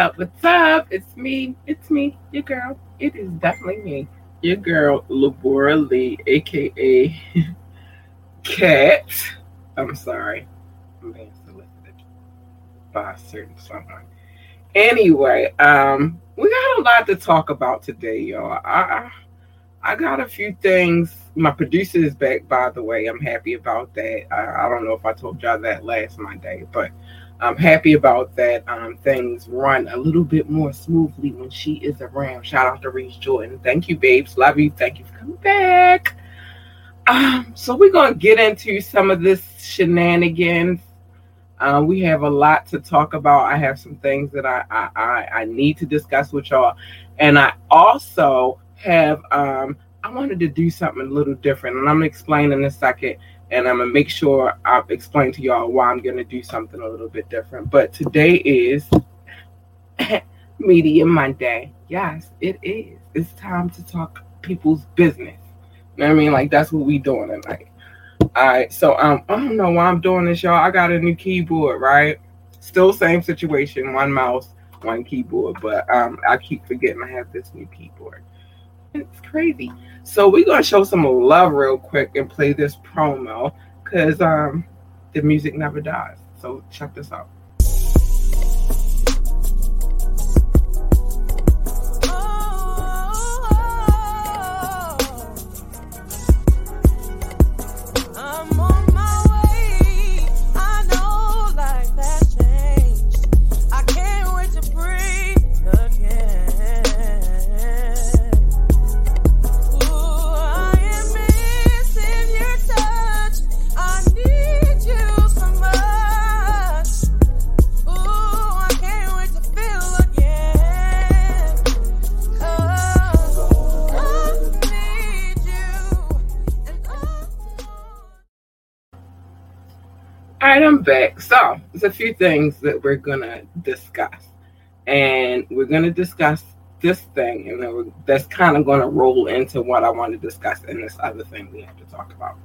What's up? Up? What's up? It's me. It's me, your girl. It is definitely me, your girl, Labora Lee, aka Cat. I'm sorry. I'm being solicited by a certain someone. Anyway, um, we got a lot to talk about today, y'all. I I got a few things. My producer is back, by the way. I'm happy about that. I, I don't know if I told y'all that last Monday, but I'm happy about that. Um, things run a little bit more smoothly when she is around. Shout out to Reese Jordan. Thank you, babes. Love you. Thank you for coming back. Um, so we're gonna get into some of this shenanigans. Uh, we have a lot to talk about. I have some things that I, I, I, I need to discuss with y'all, and I also have um, I wanted to do something a little different, and I'm gonna explain in a second and I'm gonna make sure I explain to y'all why I'm gonna do something a little bit different. But today is Media Monday. Yes, it is. It's time to talk people's business. You know what I mean? Like that's what we doing tonight. All right. So um, I don't know why I'm doing this, y'all. I got a new keyboard, right? Still same situation, one mouse, one keyboard, but um, I keep forgetting I have this new keyboard. It's crazy. So we're gonna show some love real quick and play this promo because um the music never dies. So check this out. Right, I'm back. So, there's a few things that we're gonna discuss, and we're gonna discuss this thing, and then that's kind of gonna roll into what I want to discuss in this other thing we have to talk about.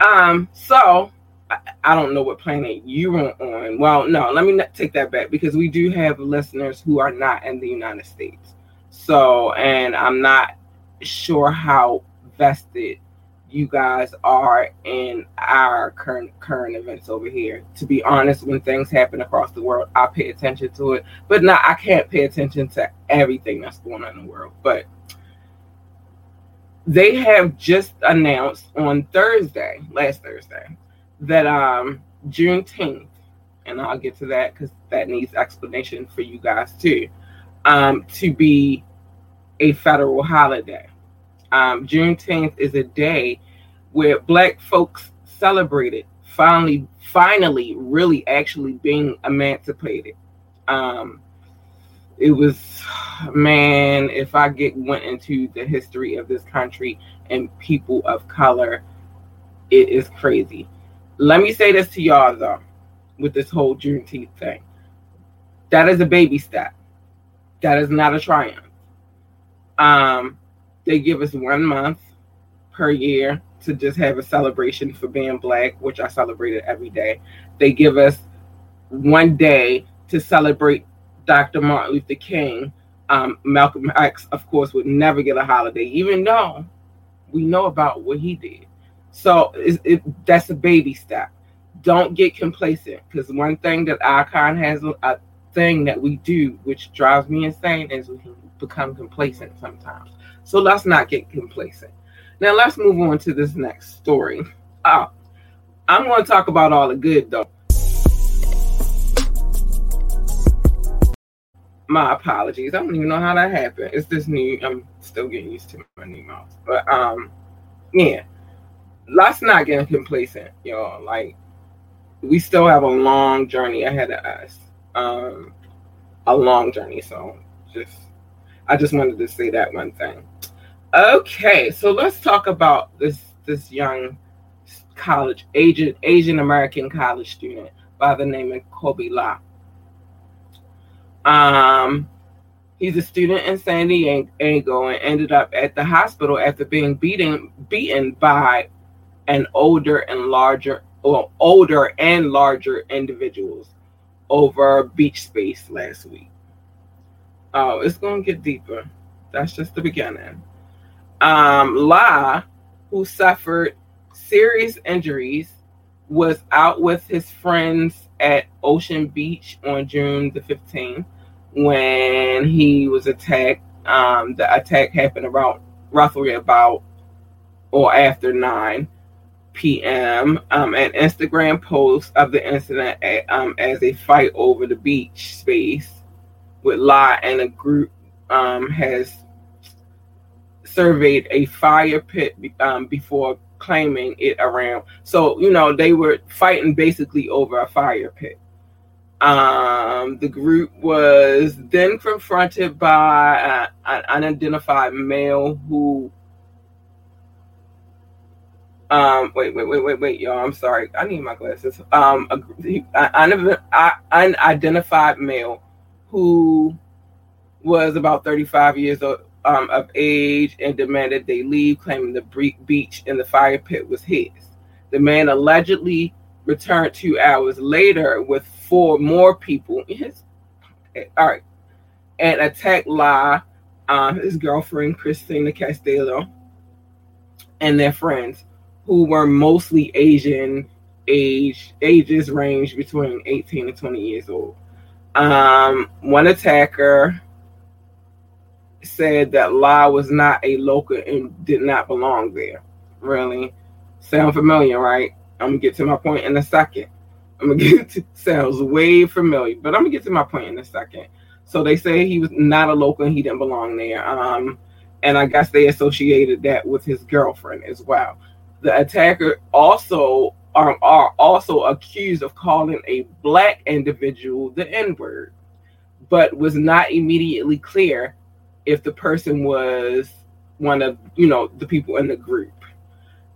Um, so I, I don't know what planet you were on. Well, no, let me not take that back because we do have listeners who are not in the United States. So, and I'm not sure how vested you guys are in our current current events over here. To be honest, when things happen across the world, I pay attention to it. But now I can't pay attention to everything that's going on in the world. But they have just announced on Thursday, last Thursday, that um Juneteenth, and I'll get to that because that needs explanation for you guys too, um, to be a federal holiday. Um, Juneteenth is a day where Black folks celebrated finally, finally, really actually being emancipated. Um, it was, man, if I get went into the history of this country and people of color, it is crazy. Let me say this to y'all though, with this whole Juneteenth thing. That is a baby step. That is not a triumph. Um, they give us one month per year to just have a celebration for being black, which I celebrated every day. They give us one day to celebrate Dr. Martin Luther King. Um, Malcolm X, of course, would never get a holiday, even though we know about what he did. So it, it, that's a baby step. Don't get complacent because one thing that Icon has a thing that we do, which drives me insane, is we become complacent sometimes. So let's not get complacent. Now let's move on to this next story. Uh, I'm going to talk about all the good though. My apologies. I don't even know how that happened. It's this new. I'm still getting used to my new mouse, but um, yeah. Let's not get complacent, y'all. Like we still have a long journey ahead of us. Um, a long journey. So just, I just wanted to say that one thing. Okay, so let's talk about this this young college Asian Asian American college student by the name of Kobe Lau. Um, he's a student in San Diego and ended up at the hospital after being beaten beaten by an older and larger, well, older and larger individuals over beach space last week. Oh, it's gonna get deeper. That's just the beginning. Um, Lau, who suffered serious injuries, was out with his friends at Ocean Beach on June the 15th when he was attacked. Um, the attack happened around roughly about or after 9 p.m. Um, an Instagram post of the incident at, um, as a fight over the beach space with Lau and a group um, has surveyed a fire pit um, before claiming it around. So, you know, they were fighting basically over a fire pit. Um, the group was then confronted by an unidentified male who. Um, wait, wait, wait, wait, wait, y'all. I'm sorry. I need my glasses. Um, an unidentified male who was about 35 years old, um, of age and demanded they leave, claiming the beach in the fire pit was his. The man allegedly returned two hours later with four more people. All right, and attacked Lau, um, his girlfriend Christina Castillo, and their friends, who were mostly Asian age ages range between 18 and 20 years old. Um, one attacker said that Lau was not a local and did not belong there. Really? Sound familiar, right? I'm gonna get to my point in a second. I'm gonna get to sounds way familiar, but I'm gonna get to my point in a second. So they say he was not a local and he didn't belong there. Um, and I guess they associated that with his girlfriend as well. The attacker also um, are also accused of calling a black individual the N word, but was not immediately clear if the person was one of you know the people in the group.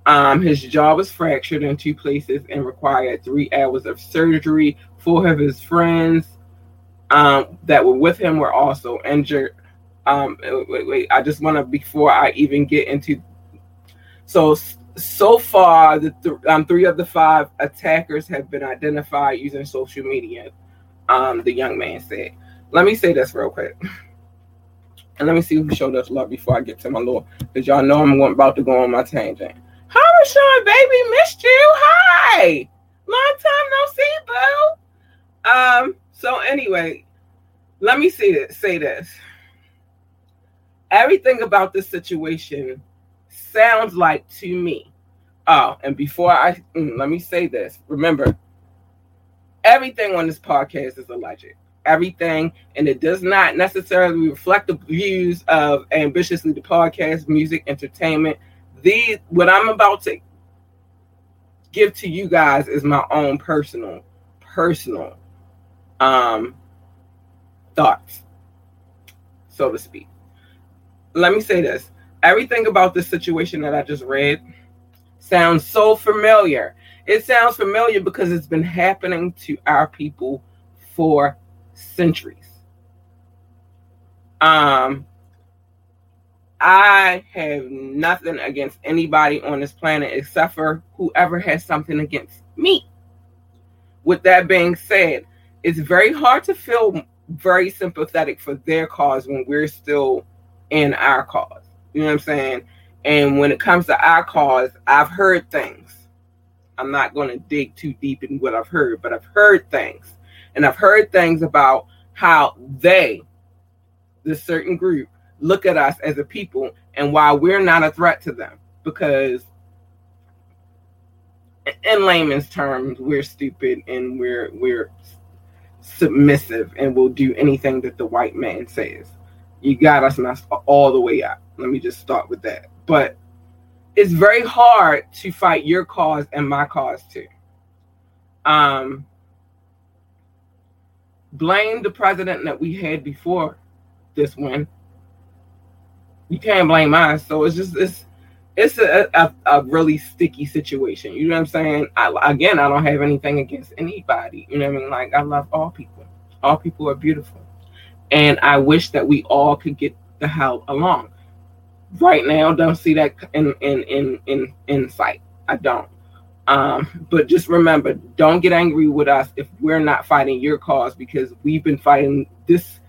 Um, his jaw was fractured in two places and required three hours of surgery. Four of his friends um, that were with him were also injured. Um, wait, wait, I just want to before I even get into. So so far, the th- um, three of the five attackers have been identified using social media. Um, the young man said. Let me say this real quick. And let me see who showed us love before I get to my Lord. Because y'all know I'm about to go on my tangent. Hi, Rashawn, baby. Missed you. Hi. Long time no see, boo. Um, so anyway, let me say this, say this. Everything about this situation sounds like to me. Oh, and before I mm, let me say this, remember, everything on this podcast is alleged everything, and it does not necessarily reflect the views of ambitiously the podcast, music, entertainment. These what I'm about to give to you guys is my own personal, personal um thoughts, so to speak. Let me say this. Everything about this situation that I just read sounds so familiar. It sounds familiar because it's been happening to our people for centuries. Um, I have nothing against anybody on this planet except for whoever has something against me. With that being said, it's very hard to feel very sympathetic for their cause when we're still in our cause. You know what I'm saying? And when it comes to our cause, I've heard things. I'm not going to dig too deep in what I've heard, but I've heard things and I've heard things about how they, this certain group, look at us as a people and why we're not a threat to them. Because in layman's terms, we're stupid and we're we're submissive and will do anything that the white man says. You got us messed all the way up. Let me just start with that. But it's very hard to fight your cause and my cause too. Um, blame the president that we had before this one. You can't blame us. So it's just it's it's a, a, a really sticky situation. You know what I'm saying? I, again, I don't have anything against anybody. You know what I mean? Like I love all people. All people are beautiful, and I wish that we all could get the hell along. Right now, don't see that in in in in in sight. I don't. Um, but just remember, don't get angry with us if we're not fighting your cause because we've been fighting this.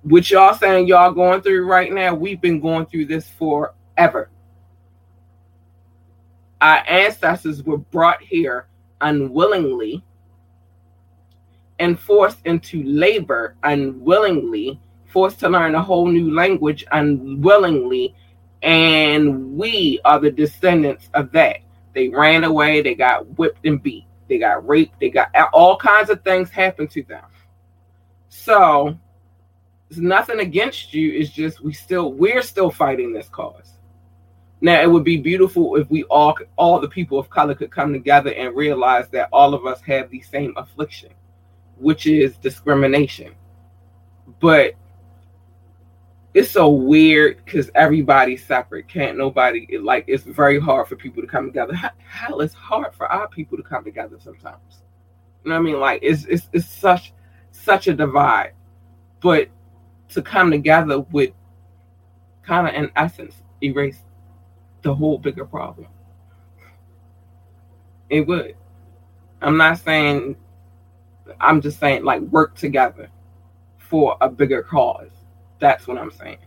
What y'all saying y'all going through right now, we've been going through this forever. Our ancestors were brought here unwillingly and forced into labor unwillingly, forced to learn a whole new language unwillingly. And we are the descendants of that. They ran away, they got whipped and beat, they got raped, they got all kinds of things happened to them. So it's nothing against you, it's just we still we're still fighting this cause. Now it would be beautiful if we all all the people of color could come together and realize that all of us have the same affliction, which is discrimination. But it's so weird because everybody's separate. Can't nobody like it's very hard for people to come together. Hell, it's hard for our people to come together sometimes. You know what I mean? Like it's it's it's such such a divide. But to come together would kind of in essence erase the whole bigger problem. It would. I'm not saying, I'm just saying, like, work together for a bigger cause. That's what I'm saying.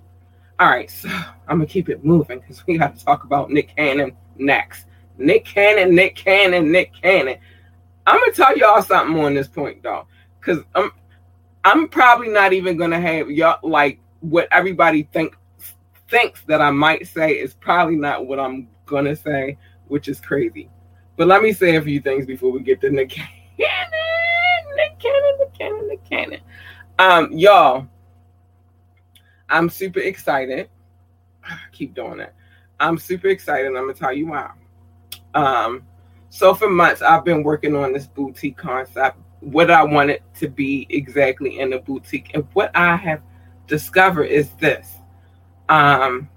All right, so I'm gonna keep it moving because we got to talk about Nick Cannon next. Nick Cannon, Nick Cannon, Nick Cannon. I'm gonna tell y'all something on this point though, because I'm I'm probably not even gonna have y'all like what everybody think thinks that I might say is probably not what I'm gonna say, which is crazy. But let me say a few things before we get to Nick Cannon. Nick Cannon, Nick Cannon, Nick Cannon. Um, y'all, I'm super excited. I keep doing it. I'm super excited. I'm gonna tell you why. Um, so for months I've been working on this boutique concept, what I want it to be exactly in a boutique, and what I have discovered is this um,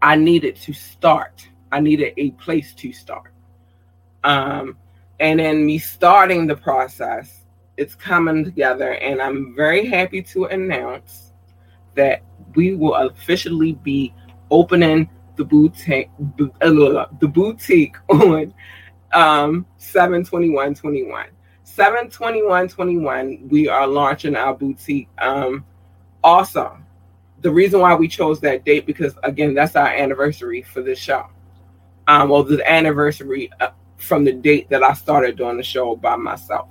I needed to start. I needed a place to start. Um, and then me starting the process, it's coming together, and I'm very happy to announce that we will officially be opening the boutique, uh, the boutique on um, 72121. 72121, we are launching our boutique. Um, awesome the reason why we chose that date because again that's our anniversary for this show um well the anniversary uh, from the date that i started doing the show by myself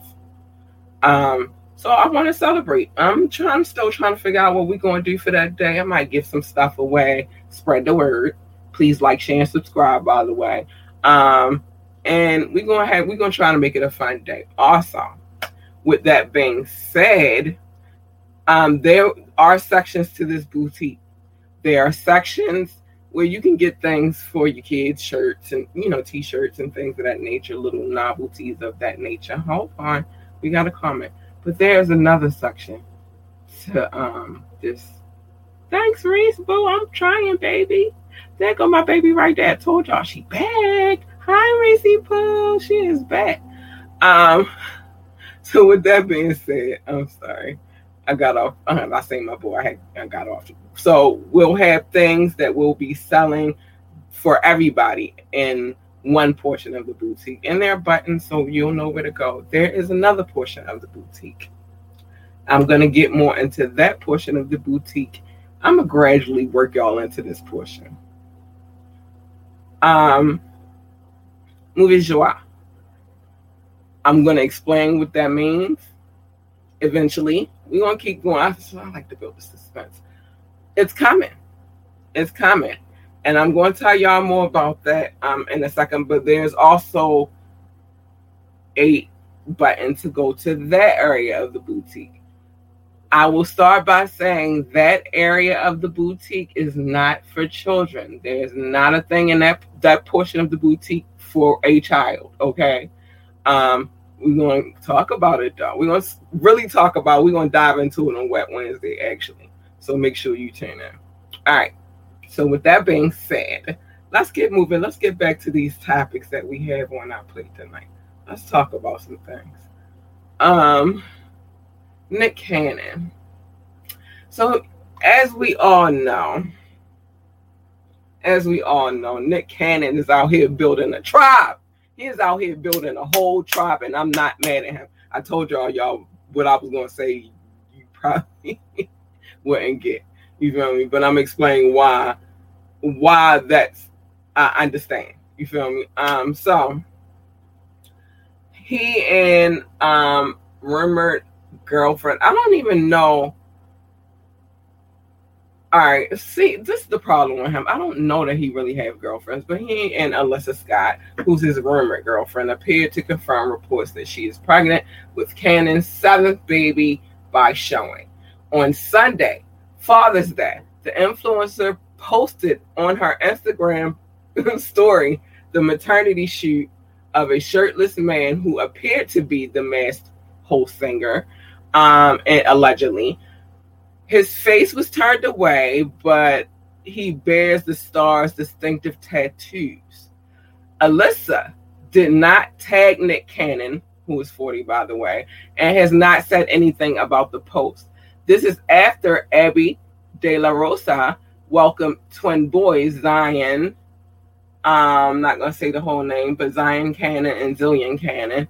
um so i want to celebrate. I'm trying I'm still trying to figure out what we're going to do for that day. I might give some stuff away. Spread the word. Please like share and subscribe by the way. Um and we're gonna have we're gonna try to make it a fun day. Awesome. With that being said um, there are sections to this boutique. There are sections where you can get things for your kids, shirts and you know, t-shirts and things of that nature, little novelties of that nature. Hold on, we got a comment. But there's another section to um this. Thanks, Reese Boo. I'm trying, baby. There go my baby right there. I told y'all she back. Hi, Reese Boo. She is back. Um. So with that being said, I'm sorry. I got off. Uh, I say my boy. I, had, I got off. So we'll have things that we'll be selling for everybody in one portion of the boutique, and there are buttons, so you'll know where to go. There is another portion of the boutique. I'm gonna get more into that portion of the boutique. I'm gonna gradually work y'all into this portion. Um, movie joie. I'm gonna explain what that means eventually. We're gonna keep going. I, I like to build the suspense. It's coming. It's coming. And I'm going to tell y'all more about that um, in a second. But there's also a button to go to that area of the boutique. I will start by saying that area of the boutique is not for children. There's not a thing in that that portion of the boutique for a child. Okay, um, we're going to talk about it though. We're going to really talk about. We're going to dive into it on Wet Wednesday actually. So make sure you tune in. All right. So with that being said, let's get moving. Let's get back to these topics that we have on our plate tonight. Let's talk about some things. Um, Nick Cannon. So as we all know, as we all know, Nick Cannon is out here building a tribe. He is out here building a whole tribe, and I'm not mad at him. I told y'all, y'all, what I was gonna say, you probably wouldn't get. You feel me? But I'm explaining why, why that's. I understand. You feel me? Um, so he and um rumored girlfriend. I don't even know all right, see, this is the problem with him. I don't know that he really have girlfriends, but he and Alyssa Scott, who's his rumored girlfriend, appeared to confirm reports that she is pregnant with Cannon's seventh baby by showing. On Sunday, Father's Day, the influencer posted on her Instagram story the maternity shoot of a shirtless man who appeared to be the masked host singer, um, and allegedly his face was turned away, but he bears the star's distinctive tattoos. Alyssa did not tag Nick Cannon, who is 40 by the way, and has not said anything about the post. This is after Abby De La Rosa welcomed twin boys Zion. I'm not gonna say the whole name, but Zion Cannon and Zillion Cannon.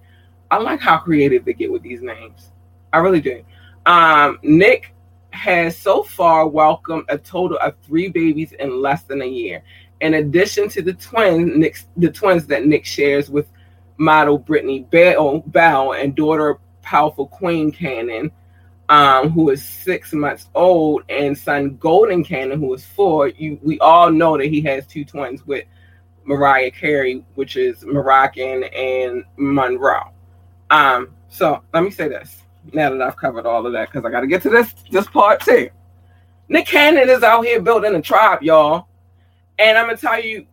I like how creative they get with these names. I really do. Um, Nick has so far welcomed a total of three babies in less than a year. In addition to the twins, the twins that Nick shares with model Brittany Bell, Bell and daughter powerful Queen Cannon, um, who is six months old, and son Golden Cannon, who is four. You, we all know that he has two twins with Mariah Carey, which is Moroccan and Monroe. Um, so let me say this now that I've covered all of that, because I got to get to this this part too. Nick Cannon is out here building a tribe, y'all, and I'm gonna tell you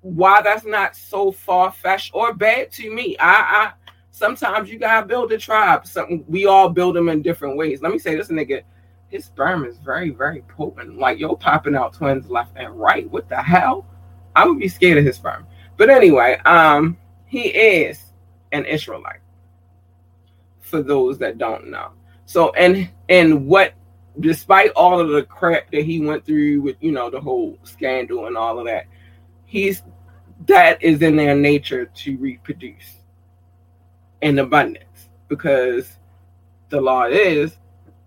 why that's not so far fetched or bad to me. I, I sometimes you gotta build a tribe. Something we all build them in different ways. Let me say this nigga, his sperm is very, very potent. Like yo popping out twins left and right. What the hell? I would be scared of his sperm. But anyway, um, he is an Israelite for those that don't know. So and and what despite all of the crap that he went through with you know the whole scandal and all of that, he's that is in their nature to reproduce in abundance because the law is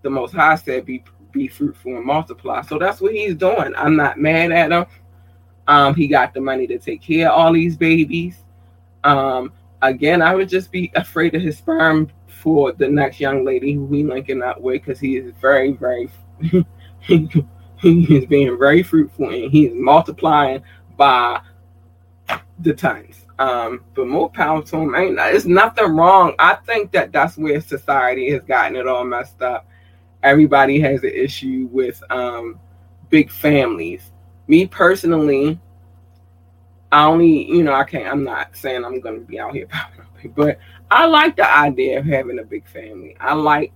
the most high said be be fruitful and multiply. So that's what he's doing. I'm not mad at him. Um, he got the money to take care of all these babies. Um, again, I would just be afraid of his sperm for the next young lady who we linking up with because he is very, very, he, is being very fruitful and he is multiplying by the tons. Um, but more power to him. Ain't there's nothing wrong. I think that that's where society has gotten it all messed up. Everybody has an issue with um, big families. Me personally, I only, you know, I can't. I'm not saying I'm going to be out here but I like the idea of having a big family. I like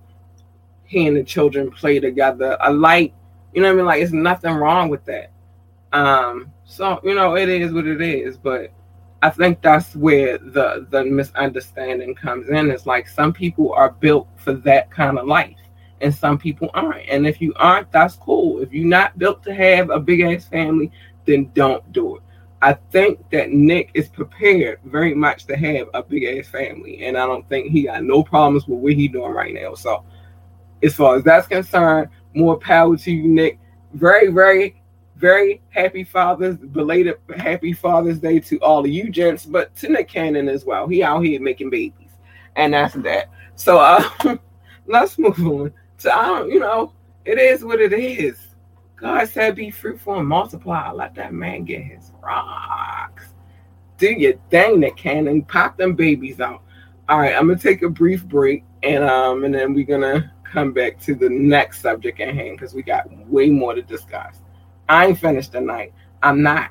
hearing the children play together. I like, you know I mean? Like, it's nothing wrong with that. Um, so you know, it is what it is. But I think that's where the the misunderstanding comes in. It's like some people are built for that kind of life, and some people aren't. And if you aren't, that's cool. If you're not built to have a big ass family, then don't do it. I think that Nick is prepared very much to have a big ass family, and I don't think he got no problems with what he's doing right now. So, as far as that's concerned, more power to you, Nick. Very, very, very happy Father's belated happy Father's Day to all of you gents, but to Nick Cannon as well. He out here making babies, and that's that. So, uh, let's move on So I don't, you know, it is what it is. God said, be fruitful and multiply. Let that man get his rocks. Do your thing, Nick Cannon. Pop them babies out. All right, I'm gonna take a brief break, and um, and then we're gonna come back to the next subject at hand because we got way more to discuss. I ain't finished tonight. I'm not.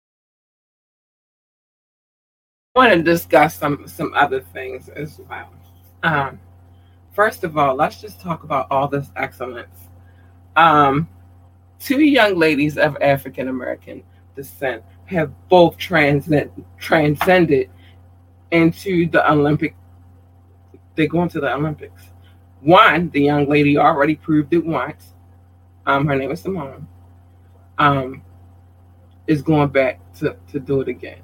Want to discuss some some other things as well. Um, first of all, let's just talk about all this excellence. Um, two young ladies of African American descent have both transcend, transcended into the Olympic. They go into the Olympics. One, the young lady already proved it once. Um, her name is Simone. Um, is going back to, to do it again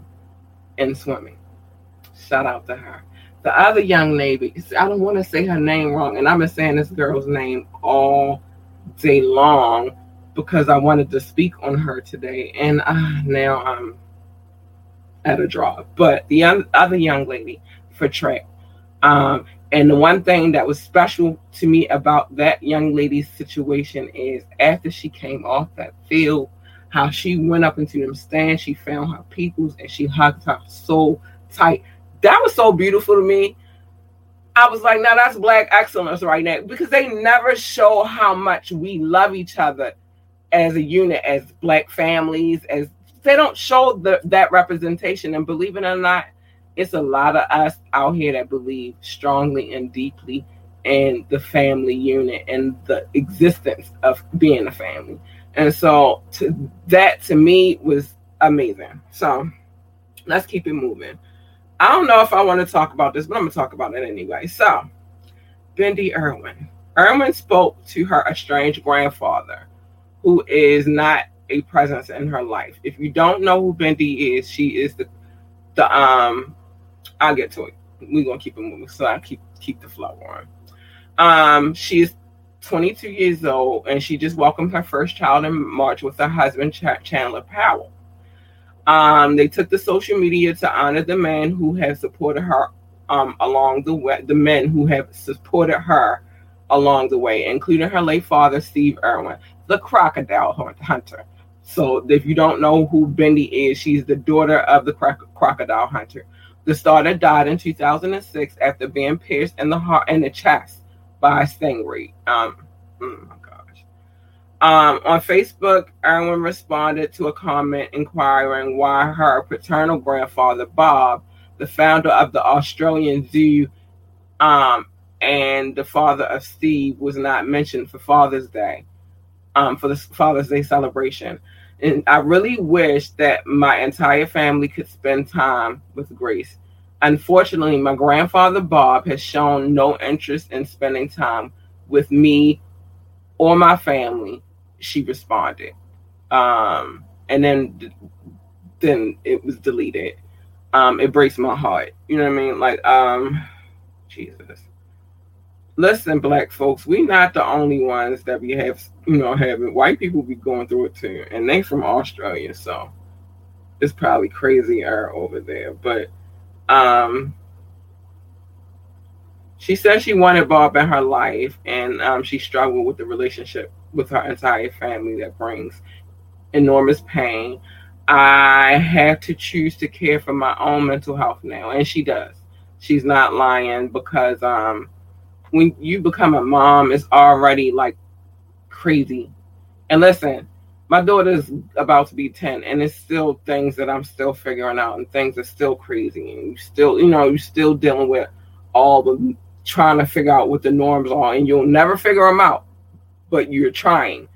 in swimming. Shout out to her. The other young lady, I don't want to say her name wrong, and I've been saying this girl's name all day long because I wanted to speak on her today, and uh, now I'm at a draw. But the other young lady for track, um, and the one thing that was special to me about that young lady's situation is after she came off that field, how she went up into them stands, she found her peoples, and she hugged her so tight. That was so beautiful to me. I was like, now that's black excellence right now because they never show how much we love each other as a unit, as black families, as they don't show the, that representation. And believe it or not, it's a lot of us out here that believe strongly and deeply in the family unit and the existence of being a family. And so to, that to me was amazing. So let's keep it moving. I don't know if I want to talk about this, but I'm going to talk about it anyway. So, Bindi Irwin. Irwin spoke to her estranged grandfather, who is not a presence in her life. If you don't know who Bindi is, she is the the um. I'll get to it. We're gonna keep it moving, so I keep keep the flow on. Um, is 22 years old, and she just welcomed her first child in March with her husband Ch- Chandler Powell. Um, they took the social media to honor the men who have supported her um, along the way, the men who have supported her along the way, including her late father, Steve Irwin, the crocodile hunter. So, if you don't know who Bindi is, she's the daughter of the cro- crocodile hunter. The starter died in 2006 after being pierced in the heart and the chest by a stingray. Um, mm, um, on Facebook, Irwin responded to a comment inquiring why her paternal grandfather, Bob, the founder of the Australian Zoo, um, and the father of Steve, was not mentioned for Father's Day, um, for the Father's Day celebration. And I really wish that my entire family could spend time with Grace. Unfortunately, my grandfather Bob has shown no interest in spending time with me or my family she responded. Um, and then then it was deleted. Um, it breaks my heart. You know what I mean? Like, um, Jesus. Listen, black folks, we not the only ones that we have, you know, having white people be going through it too, and they from Australia, so it's probably crazy crazier over there. But um, she said she wanted Bob in her life, and um, she struggled with the relationship with her entire family that brings enormous pain. I have to choose to care for my own mental health now, and she does. She's not lying because um, when you become a mom, it's already like crazy. And listen, my daughter's about to be 10 and it's still things that i'm still figuring out and things are still crazy and you still you know you're still dealing with all the trying to figure out what the norms are and you'll never figure them out but you're trying.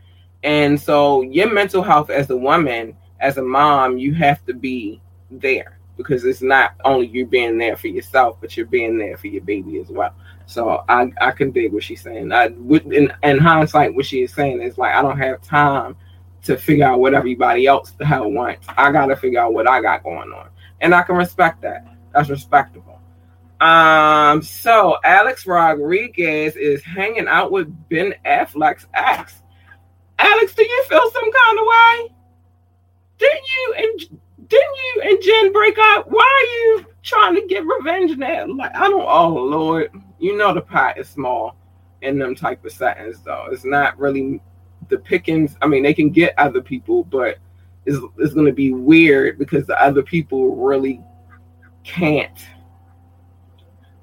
And so your mental health as a woman, as a mom, you have to be there because it's not only you being there for yourself, but you're being there for your baby as well. So I, I can dig what she's saying. I would in, in hindsight, what she is saying is like I don't have time to figure out what everybody else the hell wants. I gotta figure out what I got going on. And I can respect that. That's respectable. Um, so Alex Rodriguez is hanging out with Ben Affleck's ex. Alex, do you feel some kind of way? Didn't you and didn't you and Jen break up? Why are you trying to get revenge now? Like I don't oh Lord, you know the pot is small in them type of settings though. It's not really the pickings. I mean, they can get other people, but it's, it's gonna be weird because the other people really can't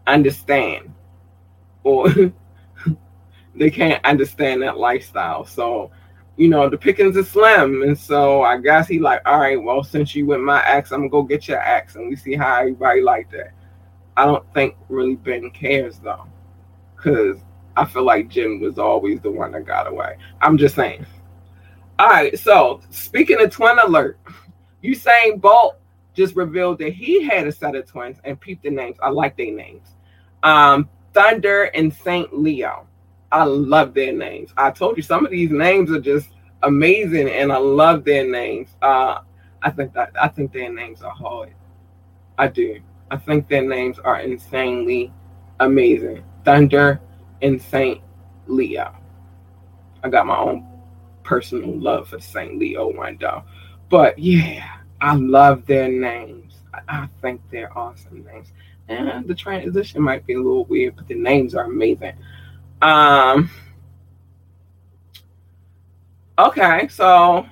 understand or they can't understand that lifestyle. So you know, the pickings is slim. And so I guess he like, all right, well, since you went my axe, I'm gonna go get your axe and we see how everybody like that. I don't think really Ben cares though. Cause I feel like Jen was always the one that got away. I'm just saying. All right, so speaking of twin alert, Usain Bolt just revealed that he had a set of twins and peeped the names. I like their names. Um, Thunder and Saint Leo. I love their names. I told you some of these names are just amazing, and I love their names. Uh, I think that I think their names are hard. I do. I think their names are insanely amazing. Thunder and Saint Leo. I got my own personal love for Saint Leo one though. But yeah, I love their names. I, I think they're awesome names. And the transition might be a little weird, but the names are amazing. Um. Okay, so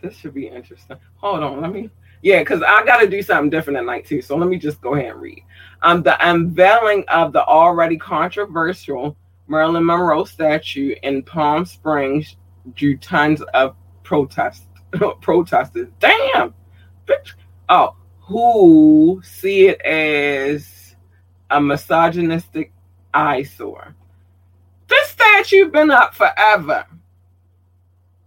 this should be interesting. Hold on, let me. Yeah, because I got to do something different at night too. So let me just go ahead and read. Um, the unveiling of the already controversial Marilyn Monroe statue in Palm Springs drew tons of protest protesters. Damn, bitch. Oh, who see it as a misogynistic eyesore. This statue's been up forever.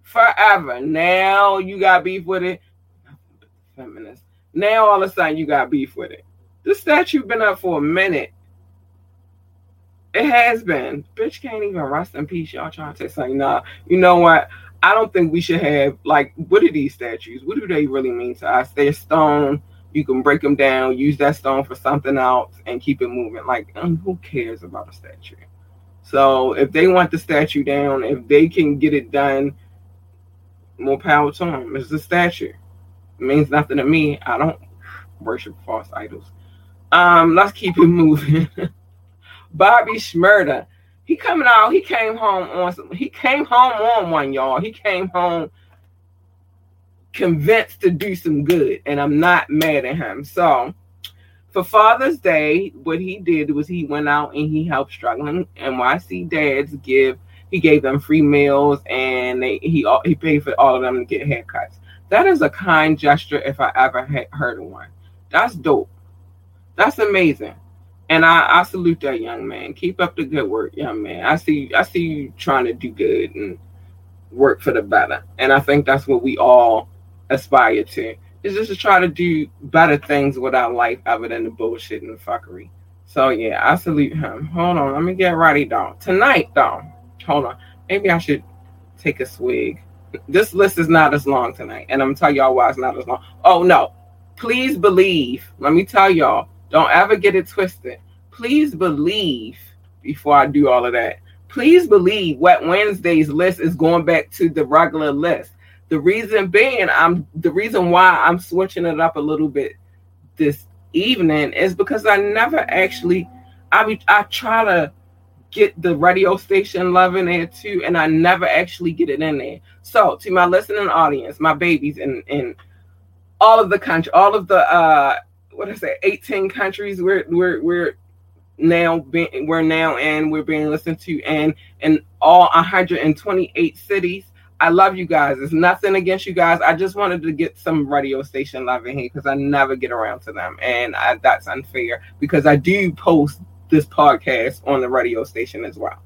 Forever. Now you got beef with it. Feminist. Now all of a sudden you got beef with it. This statue's been up for a minute. It has been. Bitch can't even rest in peace. Y'all trying to say something. Nah, you know what? I don't think we should have like what are these statues? What do they really mean to us? They're stone you can break them down, use that stone for something else, and keep it moving. Like, um, who cares about a statue? So if they want the statue down, if they can get it done, more power to them. It's a statue. It means nothing to me. I don't worship false idols. Um, let's keep it moving. Bobby Shmurda, he coming out. He came home on some. He came home on one, y'all. He came home convinced to do some good, and I'm not mad at him. So, for Father's Day, what he did was he went out and he helped struggling NYC dads give. He gave them free meals and they he he paid for all of them to get haircuts. That is a kind gesture if I ever heard of one. That's dope. That's amazing. And I, I salute that young man. Keep up the good work, young man. I see I see you trying to do good and work for the better. And I think that's what we all aspire to is just to try to do better things with our life other than the bullshit and the fuckery. So yeah, I salute him. Hold on, let me get ready though. Tonight though, hold on. Maybe I should take a swig. This list is not as long tonight, and I'm gonna tell y'all why it's not as long. Oh no, please believe. Let me tell y'all, don't ever get it twisted. Please believe before I do all of that. Please believe Wet Wednesday's list is going back to the regular list. The reason being, I'm the reason why I'm switching it up a little bit this evening is because I never actually I I try to get the radio station love in there too, and I never actually get it in there. So to my listening audience, my babies in in all of the country, all of the uh what I say, 18 countries we're we're we're now being we're now and we're being listened to and in all 128 cities I love you guys. It's nothing against you guys. I just wanted to get some radio station love in here because I never get around to them, and I, that's unfair because I do post this podcast on the radio station as well.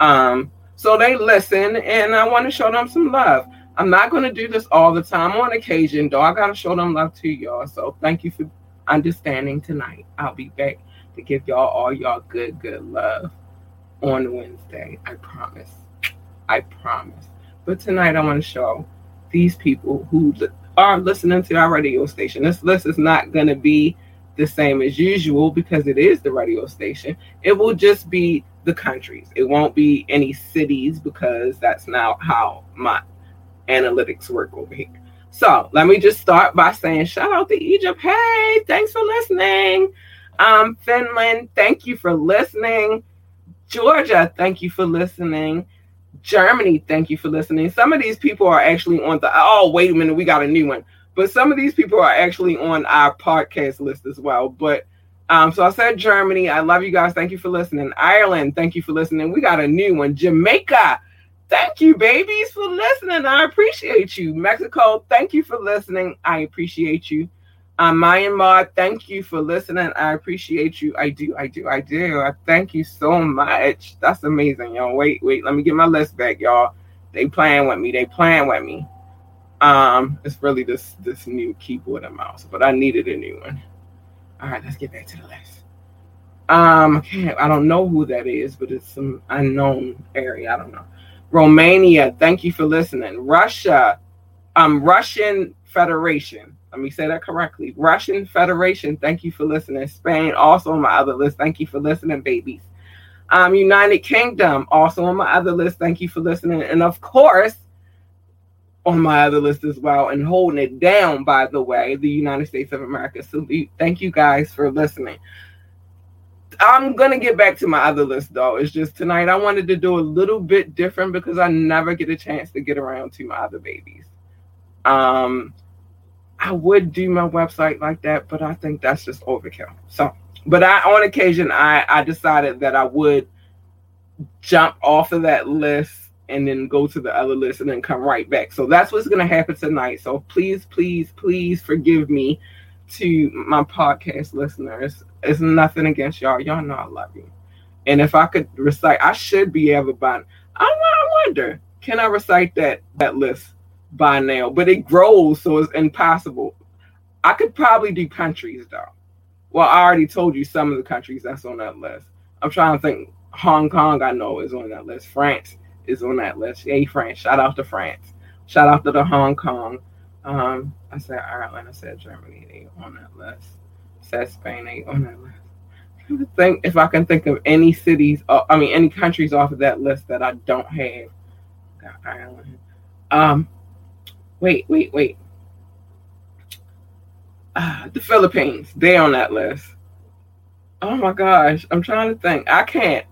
Um, so they listen, and I want to show them some love. I'm not going to do this all the time. On occasion, though, I got to show them love to y'all. So thank you for understanding tonight. I'll be back to give y'all all y'all good, good love on Wednesday. I promise. I promise. But tonight I want to show these people who are listening to our radio station. This list is not going to be the same as usual because it is the radio station. It will just be the countries. It won't be any cities because that's not how my analytics work over here. So let me just start by saying shout out to Egypt. Hey, thanks for listening. Um, Finland, thank you for listening. Georgia, thank you for listening. Germany, thank you for listening. Some of these people are actually on the oh, wait a minute, we got a new one. But some of these people are actually on our podcast list as well. But um, so I said Germany. I love you guys. Thank you for listening. Ireland, thank you for listening. We got a new one. Jamaica, thank you, babies, for listening. I appreciate you. Mexico, thank you for listening. I appreciate you. Um, Myanmar, thank you for listening. I appreciate you. I do, I do, I do. I thank you so much. That's amazing, y'all. Wait, wait, let me get my list back, y'all. They playing with me. They playing with me. Um, it's really this this new keyboard and mouse, but I needed a new one. All right, let's get back to the list. Um, can't. I don't know who that is, but it's some unknown area. I don't know. Romania, thank you for listening. Russia, um, Russian Federation. Let me say that correctly. Russian Federation, thank you for listening. Spain, also on my other list. Thank you for listening, babies. Um, United Kingdom, also on my other list. Thank you for listening. And of course, on my other list as well, and holding it down, by the way, the United States of America. So thank you guys for listening. I'm gonna get back to my other list though. It's just tonight I wanted to do a little bit different because I never get a chance to get around to my other babies. Um, I would do my website like that, but I think that's just overkill. So, but I on occasion I I decided that I would jump off of that list and then go to the other list and then come right back. So that's what's gonna happen tonight. So please, please, please forgive me to my podcast listeners. It's nothing against y'all. Y'all know I love you. And if I could recite, I should be able to. I, I wonder, can I recite that that list by now? But it grows, so it's impossible. I could probably do countries though. Well, I already told you some of the countries that's on that list. I'm trying to think. Hong Kong, I know, is on that list. France is on that list. Yay, France! Shout out to France. Shout out to the Hong Kong. Um, I said Ireland. I said Germany. They on that list. I said Spain. They on that list. I think if I can think of any cities, uh, I mean any countries off of that list that I don't have. Got Ireland. Um, wait, wait, wait. Uh, the Philippines. They on that list. Oh my gosh, I'm trying to think. I can't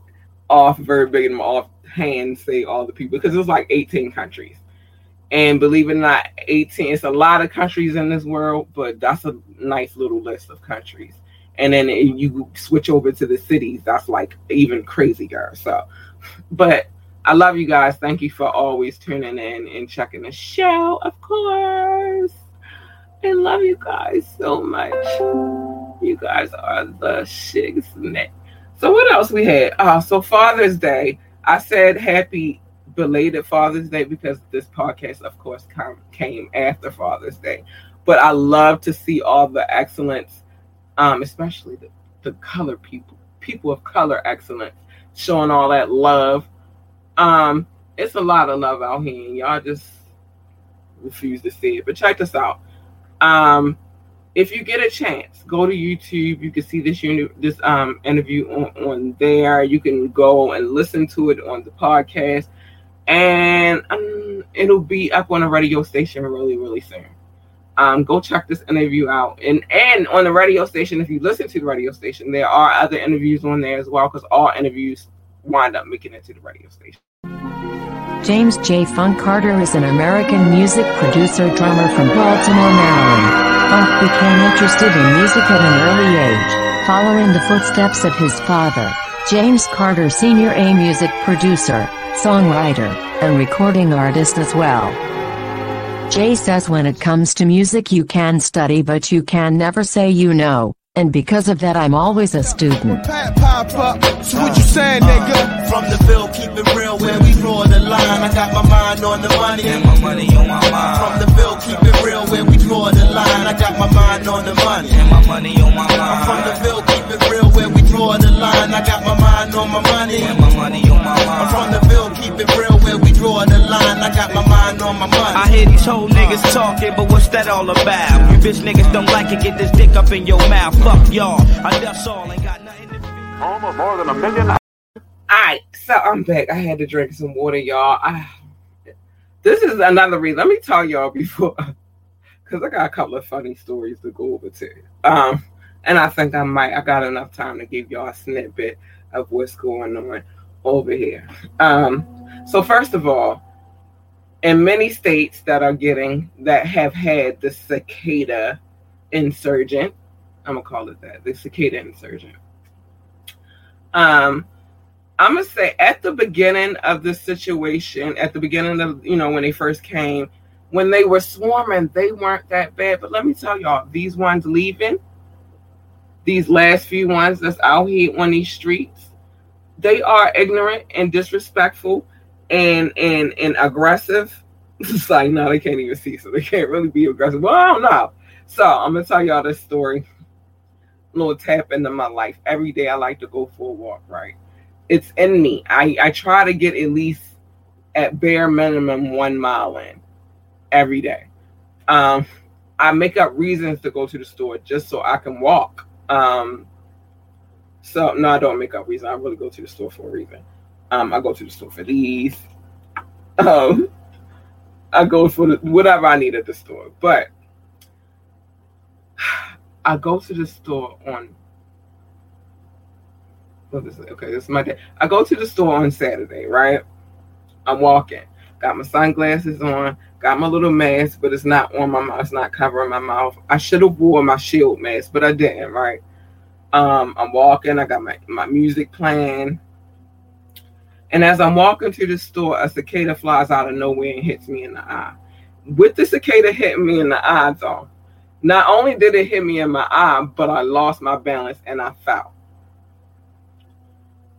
off and off hand say all the people because it's like 18 countries. And believe it or not, 18, it's a lot of countries in this world, but that's a nice little list of countries. And then you switch over to the cities, that's like even crazier. So, but I love you guys. Thank you for always tuning in and checking the show, of course. I love you guys so much. You guys are the shigs So what else we had? Uh, so Father's Day. I said happy belated Father's Day because this podcast, of course, come, came after Father's Day. But I love to see all the excellence, um, especially the, the color people, people of color excellence, showing all that love. Um, it's a lot of love out here, and y'all just refuse to see it. But check this out. Um, if you get a chance, go to YouTube. You can see this uni- this um, interview on, on there. You can go and listen to it on the podcast and um, it'll be up on a radio station really, really soon. Um, go check this interview out. And and on the radio station, if you listen to the radio station, there are other interviews on there as well, because all interviews wind up making it to the radio station. James J. Funk Carter is an American music producer drummer from Baltimore, Maryland. Funk became interested in music at an early age, following the footsteps of his father, James Carter Sr. a music producer songwriter, and recording artist as well. Jay says when it comes to music you can study but you can never say you know, and because of that I'm always a student. So what you saying, nigga? From the bill, keep it real where we draw the line. I got my mind on the money and my money on my mind. From the bill, keep it real where we draw the line. I got my mind on the money and my money on my mind. From the bill, keep it real where we draw the line. I got my mind on my money and my money on my mind. I'm from the bill, keep it real where we draw the line. I got my mind on my money. I hear these whole niggas talking, but what's that all about? You bitch niggas don't like it, get this dick up in your mouth. Fuck y'all. I that's all, ain't got nothing to Home of more than a million. Alright, so I'm back. I had to drink some water, y'all. I, this is another reason. Let me tell y'all before, because I got a couple of funny stories to go over to. Um, and I think I might. I got enough time to give y'all a snippet of what's going on over here. Um, so first of all, in many states that are getting that have had the cicada insurgent, I'm gonna call it that, the cicada insurgent. Um, I'm gonna say at the beginning of the situation, at the beginning of you know when they first came, when they were swarming, they weren't that bad. But let me tell y'all, these ones leaving, these last few ones that's out here on these streets, they are ignorant and disrespectful and and and aggressive. It's like no, they can't even see, so they can't really be aggressive. Well, I don't know. So I'm gonna tell y'all this story. Little tap into my life. Every day I like to go for a walk, right? It's in me. I, I try to get at least at bare minimum one mile in every day. Um, I make up reasons to go to the store just so I can walk. Um, so no, I don't make up reasons. I really go to the store for a reason. Um, I go to the store for these. Um, I go for the, whatever I need at the store. But I go to the store on what is it? Okay, this is my day. I go to the store on Saturday, right? I'm walking. Got my sunglasses on, got my little mask, but it's not on my mouth, it's not covering my mouth. I should have wore my shield mask, but I didn't, right? Um, I'm walking, I got my, my music playing. And as I'm walking to the store, a cicada flies out of nowhere and hits me in the eye. With the cicada hitting me in the eye, though, not only did it hit me in my eye, but I lost my balance and I fell.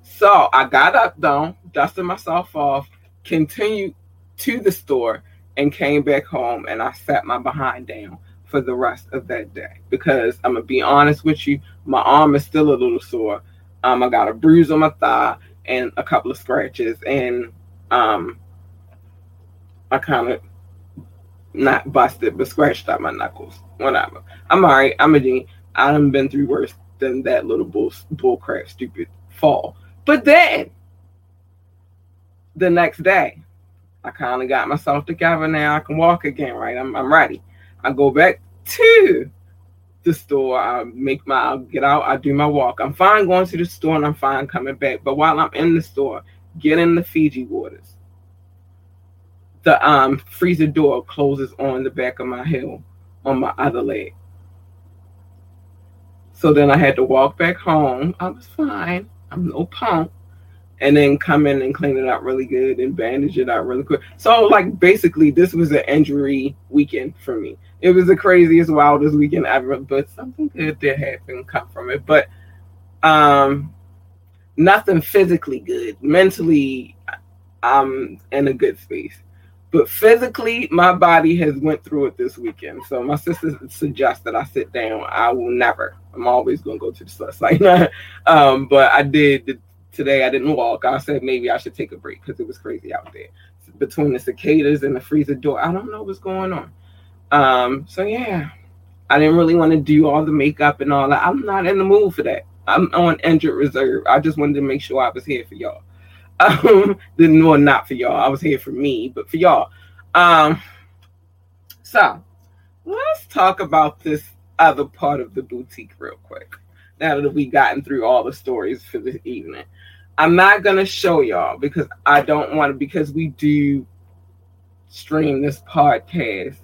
So I got up, though, dusted myself off, continued to the store, and came back home. And I sat my behind down for the rest of that day because I'm gonna be honest with you, my arm is still a little sore. Um, I got a bruise on my thigh and a couple of scratches, and um, I kind of not busted, but scratched out my knuckles. Whatever. I'm alright. I'm a G. I haven't been through worse than that little bull bull crap stupid fall. But then the next day, I kind of got myself together. Now I can walk again, right? I'm, I'm ready. I go back to the store. I make my, I'll get out. I do my walk. I'm fine going to the store and I'm fine coming back. But while I'm in the store, getting the Fiji waters, the um freezer door closes on the back of my heel on my other leg. So then I had to walk back home. I was fine. I'm no punk. And then come in and clean it up really good and bandage it out really quick. So like basically this was an injury weekend for me. It was the craziest, wildest weekend ever, but something good did happen come from it. But um nothing physically good. Mentally I'm in a good space but physically my body has went through it this weekend so my sister suggests that i sit down i will never i'm always to go to the sus like um but i did today i didn't walk. I said maybe i should take a break because it was crazy out there. Between the cicadas and the freezer door i don't know what's going on. Um so yeah. I didn't really want to do all the makeup and all that. I'm not in the mood for that. I'm on injured reserve. I just wanted to make sure i was here for y'all. Um, then well, not for y'all. I was here for me, but for y'all. Um, so let's talk about this other part of the boutique real quick. Now that we've gotten through all the stories for this evening, I'm not gonna show y'all because I don't want to. Because we do stream this podcast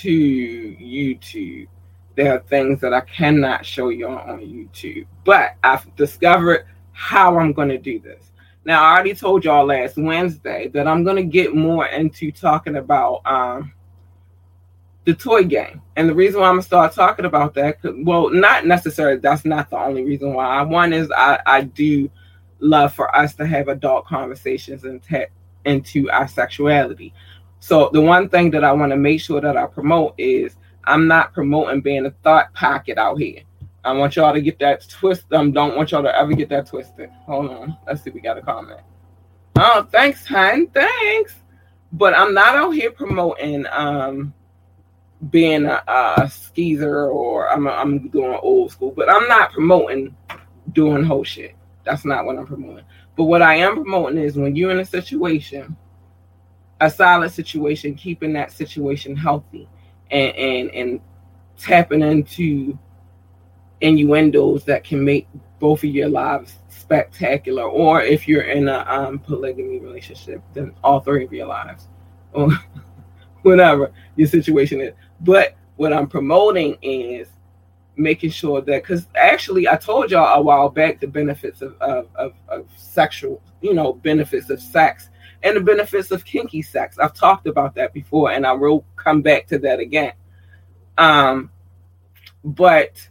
to YouTube. There are things that I cannot show y'all on YouTube, but I've discovered how I'm to do this. Now, I already told y'all last Wednesday that I'm to get more into talking about um, the toy game. And the reason why I'm to start talking about that, well, not necessarily, that's not the only reason why. One is I, I do love for us to have adult conversations and into our sexuality. So, the one thing that I want to make sure that I promote is I'm not promoting being a thought pocket out here. I want y'all to get that twist. Um, don't want y'all to ever get that twisted. Hold on. Let's see. We got a comment. Oh, thanks, hon. Thanks. But I'm not out here promoting um being a, a skeezer or I'm I'm doing old school, but I'm not promoting doing whole shit. That's not what I'm promoting. But what I am promoting is when you're in a situation, a solid situation, keeping that situation healthy and and and tapping into innuendos that can make both of your lives spectacular or if you're in a um, polygamy relationship then all three of your lives or whatever your situation is but what i'm promoting is making sure that because actually I told y'all a while back the benefits of, of, of, of sexual, you know, benefits of sex and the benefits of kinky sex. I've talked about that before, and I will come back to that again. Um, but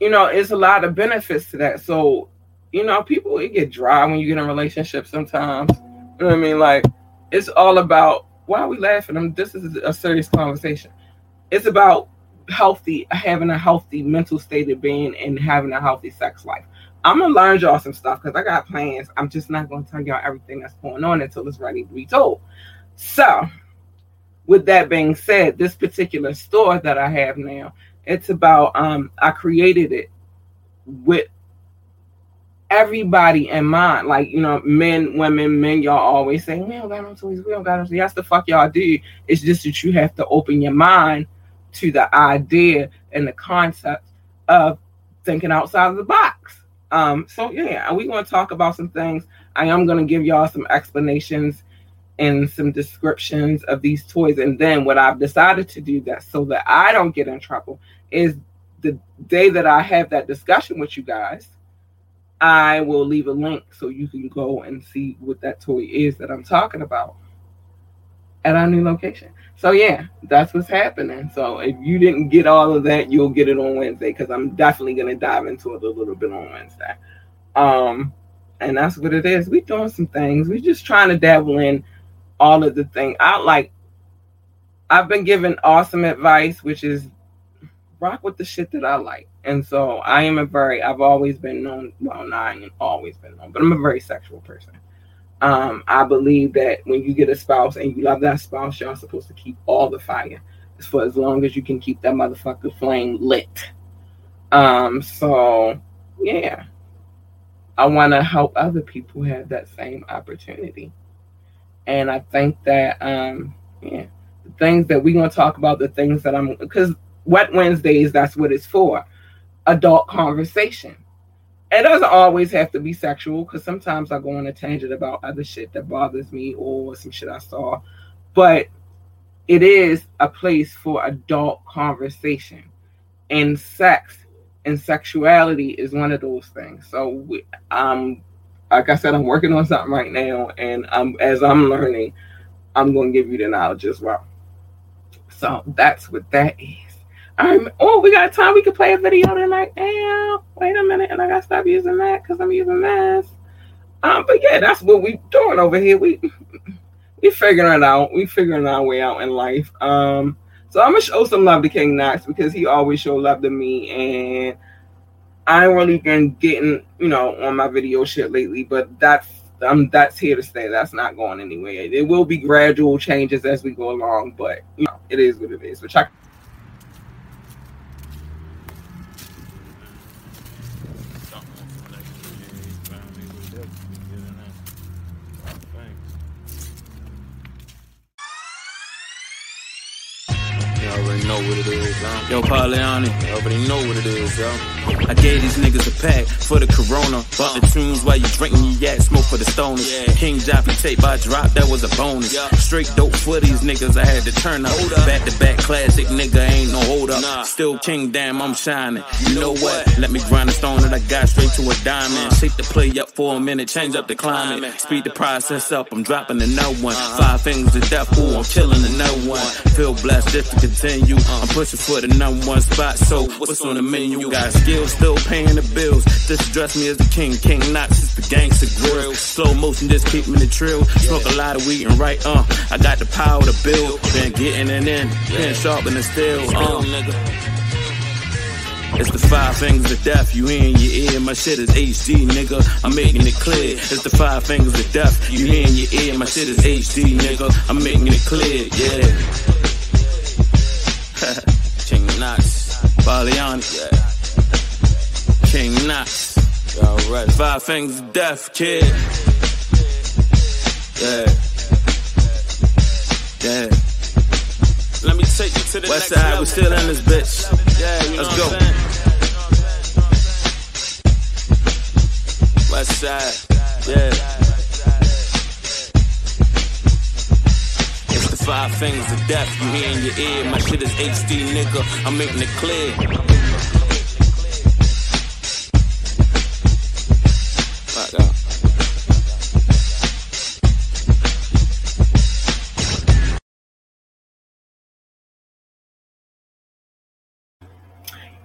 you know, it's a lot of benefits to that. So, you know, people it get dry when you get in a relationship sometimes. You know what I mean? Like, it's all about why are we laughing? I mean, this is a serious conversation. It's about healthy, having a healthy mental state of being and having a healthy sex life. I'm gonna learn y'all some stuff because I got plans. I'm just not gonna tell y'all everything that's going on until it's ready to be told. So, with that being said, this particular store that I have now, it's about um I created it with everybody in mind. Like, you know, men, women, men, y'all always say, We don't got no toys, we don't got no toys. Yes, the fuck y'all do. It's just that you have to open your mind to the idea and the concept of thinking outside of the box. Um, so yeah, we're to talk about some things. I am going to give y'all some explanations and some descriptions of these toys. And then what I've decided to do that so that I don't get in trouble is the day that I have that discussion with you guys, I will leave a link so you can go and see what that toy is that I'm talking about at our new location. So yeah, that's what's happening. So if you didn't get all of that, you'll get it on Wednesday because I'm definitely gonna dive into it a little bit on Wednesday. Um, and that's what it is. We're doing some things. We're just trying to dabble in all of the things. I like. I've been given awesome advice, which is rock with the shit that I like. And so I am a very. I've always been known. Well, not always been known, but I'm a very sexual person. Um, I believe that when you get a spouse and you love that spouse, y'all supposed to keep all the fire for as long as you can keep that motherfucker flame lit. Um, so yeah. I want to help other people have that same opportunity. And I think that um yeah, the things that we're gonna talk about, the things that I'm because Wet Wednesdays, that's what it's for. Adult conversation it doesn't always have to be sexual because sometimes I go on a tangent about other shit that bothers me or some shit I saw. But it is a place for adult conversation. And sex and sexuality is one of those things. So, we, um, like I said, I'm working on something right now. And um, as I'm learning, I'm going to give you the knowledge as well. So, that's what that is. I'm oh, we got time. We could play a video tonight. Damn, wait a minute, and I gotta stop using that because I'm using this. Um, but yeah, that's what we doing over here. We we figuring it out. We figuring our way out in life. Um, so I'm gonna show some love to King Knox because he always show love to me, and I really been getting you know on my video shit lately. But that's um that's here to stay. That's not going anywhere. There will be gradual changes as we go along, but you know it is what it is. But check. Know what it is, yo. Yo, already know what it is, yo. I gave these niggas a pack for the corona. Bought the tunes while you drinking your yak, smoke for the stoners. Yeah. King Jaffa tape by drop, that was a bonus. Yeah. Straight dope for these niggas, I had to turn up. Back to back classic, nigga, ain't no hold up. Nah. Still king, damn, I'm shining. You know what? Let me grind a stone that I got straight to a diamond. Shake the play up for a minute, change up the climate. Speed the process up, I'm dropping the no one. Uh-huh. Five fingers to death, ooh, I'm killing the no one. Feel blessed just to continue. I'm pushing for the number one spot, so what's on the menu? You got skills, still paying the bills. Just dress me as the king, King Knox is the gangster grill. Slow motion, just keep me the trill. Smoke a lot of weed and right, uh, I got the power to build. Been getting it in, been sharpening steel, uh. It's the five fingers of death, you in your ear. My shit is HD, nigga. I'm making it clear. It's the five fingers of death, you in your ear. My shit is HD, nigga. I'm making it clear, yeah. King Knox, Baliani, yeah. King Knox, y'all? Five fingers of death, kid. Yeah, yeah. Let me take you to the West next side, we still in this bitch. Yeah, you Let's go. West side, yeah. Five fingers of death, you hear in your ear. My shit is HD, nigga. I'm making it clear.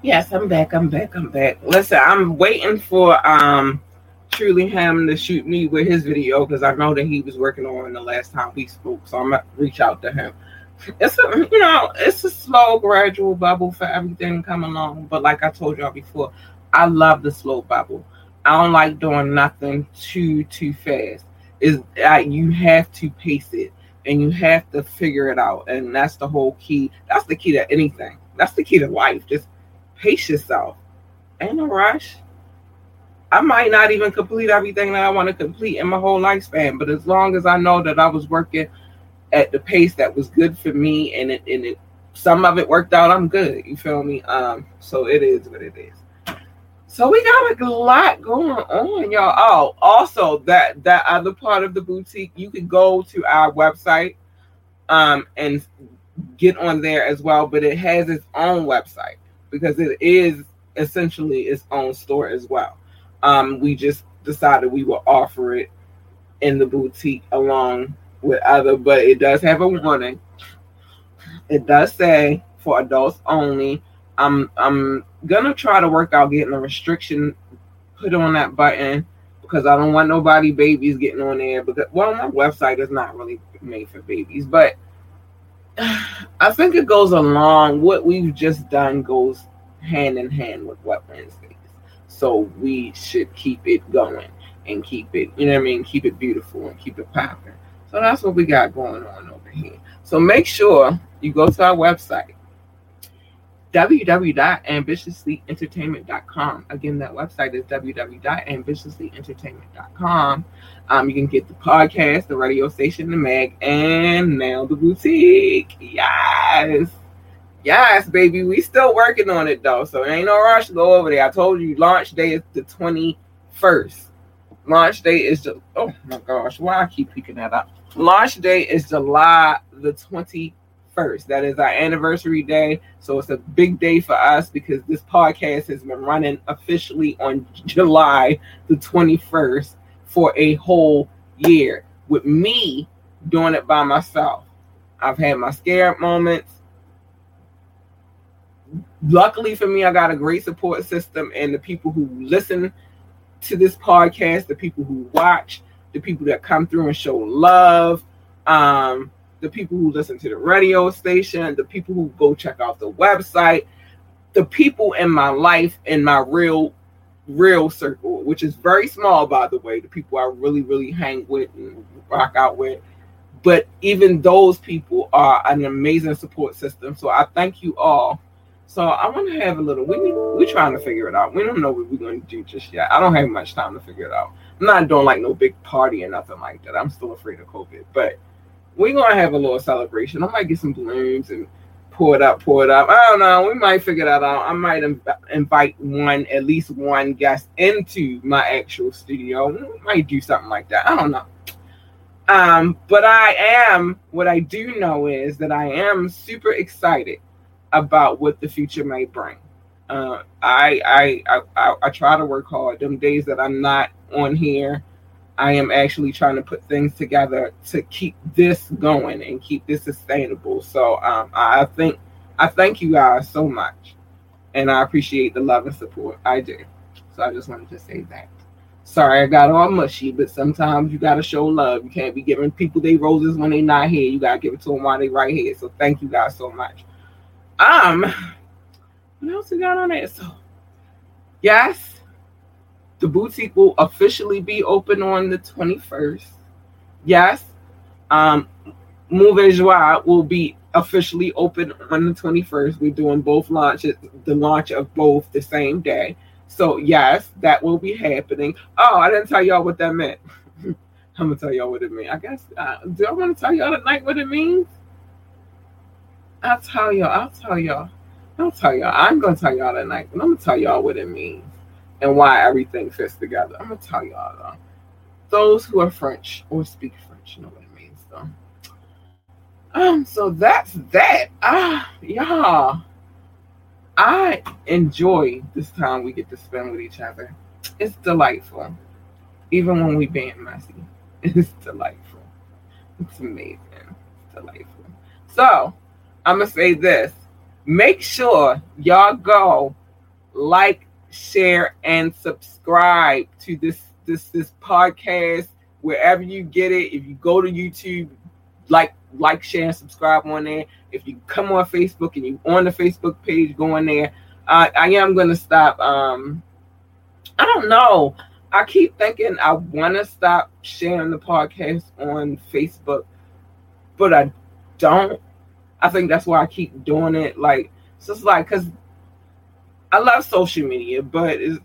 Yes, I'm back. I'm back. I'm back. Listen, I'm waiting for um truly him to shoot me with his video because I know that he was working on the last time we spoke. So I'm gonna reach out to him. It's a you know it's a slow, gradual bubble for everything coming along. But like I told y'all before, I love the slow bubble. I don't like doing nothing too too fast. Is uh, you have to pace it and you have to figure it out, and that's the whole key. That's the key to anything. That's the key to life. Just pace yourself. Ain't no rush. I might not even complete everything that I want to complete in my whole lifespan, but as long as I know that I was working at the pace that was good for me and it and it some of it worked out, I'm good. You feel me? Um, so it is what it is. So we got a lot going on, y'all. Oh, also that that other part of the boutique, you could go to our website um and get on there as well, but it has its own website because it is essentially its own store as well. Um, we just decided we will offer it in the boutique along with other, but it does have a warning. It does say for adults only. I'm I'm gonna try to work out getting a restriction put on that button because I don't want nobody babies getting on there because well my website is not really made for babies, but I think it goes along what we've just done goes hand in hand with Wet Wednesdays. So we should keep it going and keep it, you know what I mean, keep it beautiful and keep it popping. So that's what we got going on over here. So make sure you go to our website, www.ambitiouslyentertainment.com. Again, that website is www.ambitiouslyentertainment.com. Um, you can get the podcast, the radio station, the mag, and now the boutique. Yes. Yes, baby. We still working on it though. So ain't no rush to go over there. I told you launch day is the 21st. Launch day is the oh my gosh, why I keep picking that up. Launch day is July the 21st. That is our anniversary day. So it's a big day for us because this podcast has been running officially on July the 21st for a whole year with me doing it by myself. I've had my scared moments. Luckily for me, I got a great support system, and the people who listen to this podcast, the people who watch, the people that come through and show love, um, the people who listen to the radio station, the people who go check out the website, the people in my life, in my real, real circle, which is very small, by the way, the people I really, really hang with and rock out with. But even those people are an amazing support system. So I thank you all so I want to have a little. We we're trying to figure it out. We don't know what we're going to do just yet. I don't have much time to figure it out. I'm not doing like no big party or nothing like that. I'm still afraid of COVID, but we're gonna have a little celebration. I might get some balloons and pour it up, pour it up. I don't know. We might figure that out. I might invite one, at least one guest into my actual studio. We might do something like that. I don't know. Um, but I am. What I do know is that I am super excited about what the future may bring. Uh, I, I, I I try to work hard. Them days that I'm not on here, I am actually trying to put things together to keep this going and keep this sustainable. So um, I think I thank you guys so much, and I appreciate the love and support. I do. So I just wanted to say that. Sorry, I got all mushy, but sometimes you gotta show love. You can't be giving people they roses when they not here. You gotta give it to them while they right here. So thank you guys so much. Um, what else we got on there? So, yes, the boutique will officially be open on the 21st. Yes, um, Move Joie will be officially open on the 21st. We're doing both launches, the launch of both the same day. So, yes, that will be happening. Oh, I didn't tell y'all what that meant. I'm gonna tell y'all what it means. I guess. Uh, do I want to tell y'all tonight what it means? I'll tell y'all. I'll tell y'all. I'll tell y'all. I'm gonna tell y'all tonight, I'm gonna tell y'all what it means and why everything fits together. I'm gonna tell y'all though. Those who are French or speak French know what it means though. Um, so that's that. Ah, y'all. I enjoy this time we get to spend with each other. It's delightful. Even when we being messy. It's delightful. It's amazing. It's delightful. So I'm gonna say this. Make sure y'all go like, share, and subscribe to this this this podcast wherever you get it. If you go to YouTube, like like share and subscribe on there. If you come on Facebook and you on the Facebook page, go on there. Uh, I am gonna stop. Um, I don't know. I keep thinking I want to stop sharing the podcast on Facebook, but I don't. I think that's why I keep doing it. Like, it's just like, because I love social media, but it's,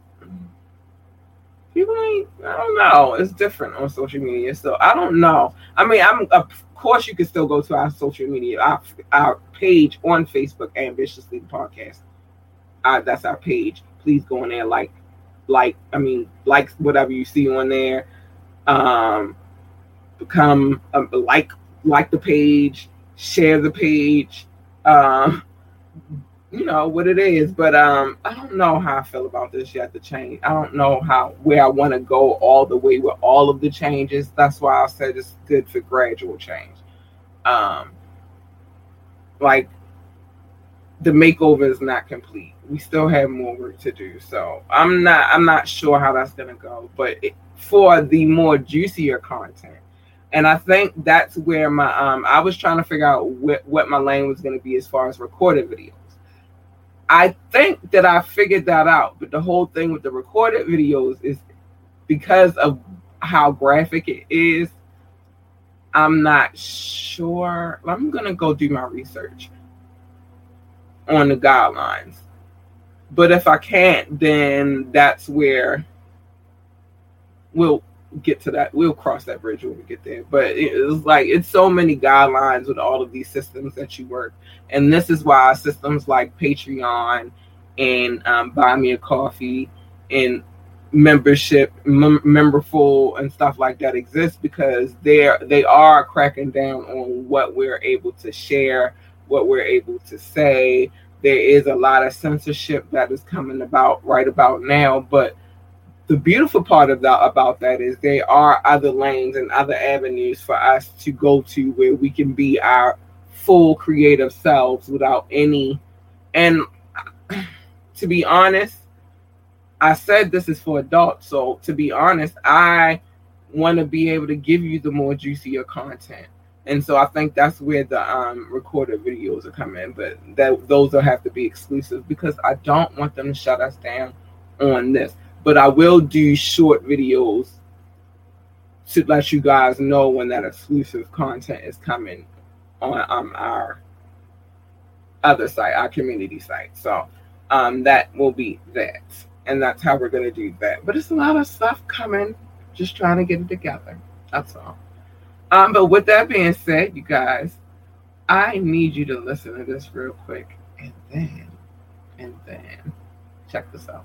people ain't, I don't know. It's different on social media. So I don't know. I mean, I'm, of course, you can still go to our social media, our, our page on Facebook, Ambitiously Podcast. Uh, that's our page. Please go in there, like, like, I mean, like whatever you see on there. Um, become a, like, like the page, share the page. Um, you know what it is. But um i don't know how i feel about this yet the change. I don't know how where i want to go all the way with all of the changes. That's why i said it's good for gradual change. Um like the makeover is not complete. We still have more work to do. So i'm not i'm not sure how that's gonna go. But it, for the more juicier content and I think that's where my um I was trying to figure out what, what my lane was going to be as far as recorded videos. I think that I figured that out, but the whole thing with the recorded videos is because of how graphic it is. I'm not sure. I'm gonna go do my research on the guidelines. But if I can't, then that's where we'll get to that. We'll cross that bridge when we get there. But it's like it's so many guidelines with all of these systems that you work, and this is why systems like Patreon and um, Buy Me a Coffee and membership, mem- memberful, and stuff like that exist because they're they are cracking down on what we're able to share, what we're able to say. There is a lot of censorship that is coming about right about now, but the beautiful part of that about that is there are other lanes and other avenues for us to go to where we can be our full creative selves without any and to be honest i said this is for adults so to be honest i want to be able to give you the more juicier content. And so i think that's where the um, recorded videos are coming but that those will have to be exclusive because i don't want them to shut us down on this but I will do short videos to let you guys know when that exclusive content is coming on um, our other site, our community site. So um, that will be that. And that's how we're going to do that. But it's a lot of stuff coming, just trying to get it together. That's all. Um, but with that being said, you guys, I need you to listen to this real quick. And then, and then, check this out.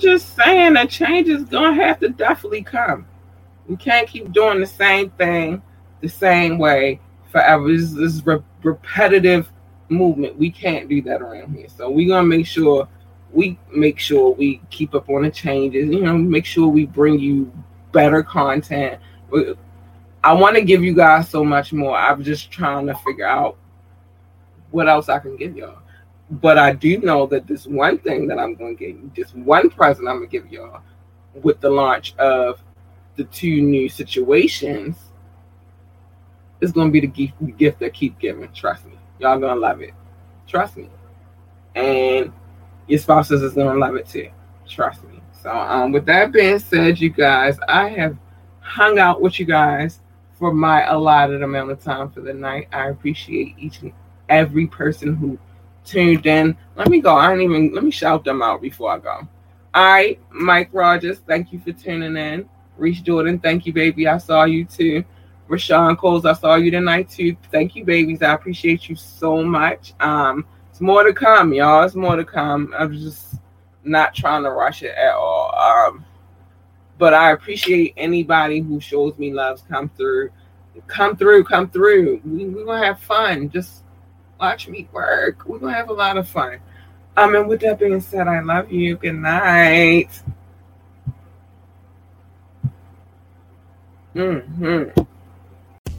just saying a change is gonna have to definitely come. We can't keep doing the same thing the same way forever. This is re- repetitive movement. We can't do that around here. So we're gonna make sure we make sure we keep up on the changes. You know, make sure we bring you better content. I want to give you guys so much more. I'm just trying to figure out what else I can give y'all. But I do know that this one thing that I'm going to give you, this one present I'm going to give y'all with the launch of the two new situations is going to be the gift, gift that keep giving. Trust me. Y'all going to love it. Trust me. And your spouses is going to love it too. Trust me. So, um, with that being said, you guys, I have hung out with you guys for my allotted amount of time for the night. I appreciate each and every person who tuned in. Let me go. I don't even let me shout them out before I go. All right, Mike Rogers, thank you for tuning in. Reese Jordan, thank you, baby. I saw you too. Rashawn Coles, I saw you tonight too. Thank you, babies. I appreciate you so much. Um, it's more to come, y'all. It's more to come. I'm just not trying to rush it at all. Um, but I appreciate anybody who shows me loves come through. Come through, come through. We, we're gonna have fun. Just watch me work. We're gonna have a lot of fun. Um, and with that being said, I love you. Good night. Mm-hmm.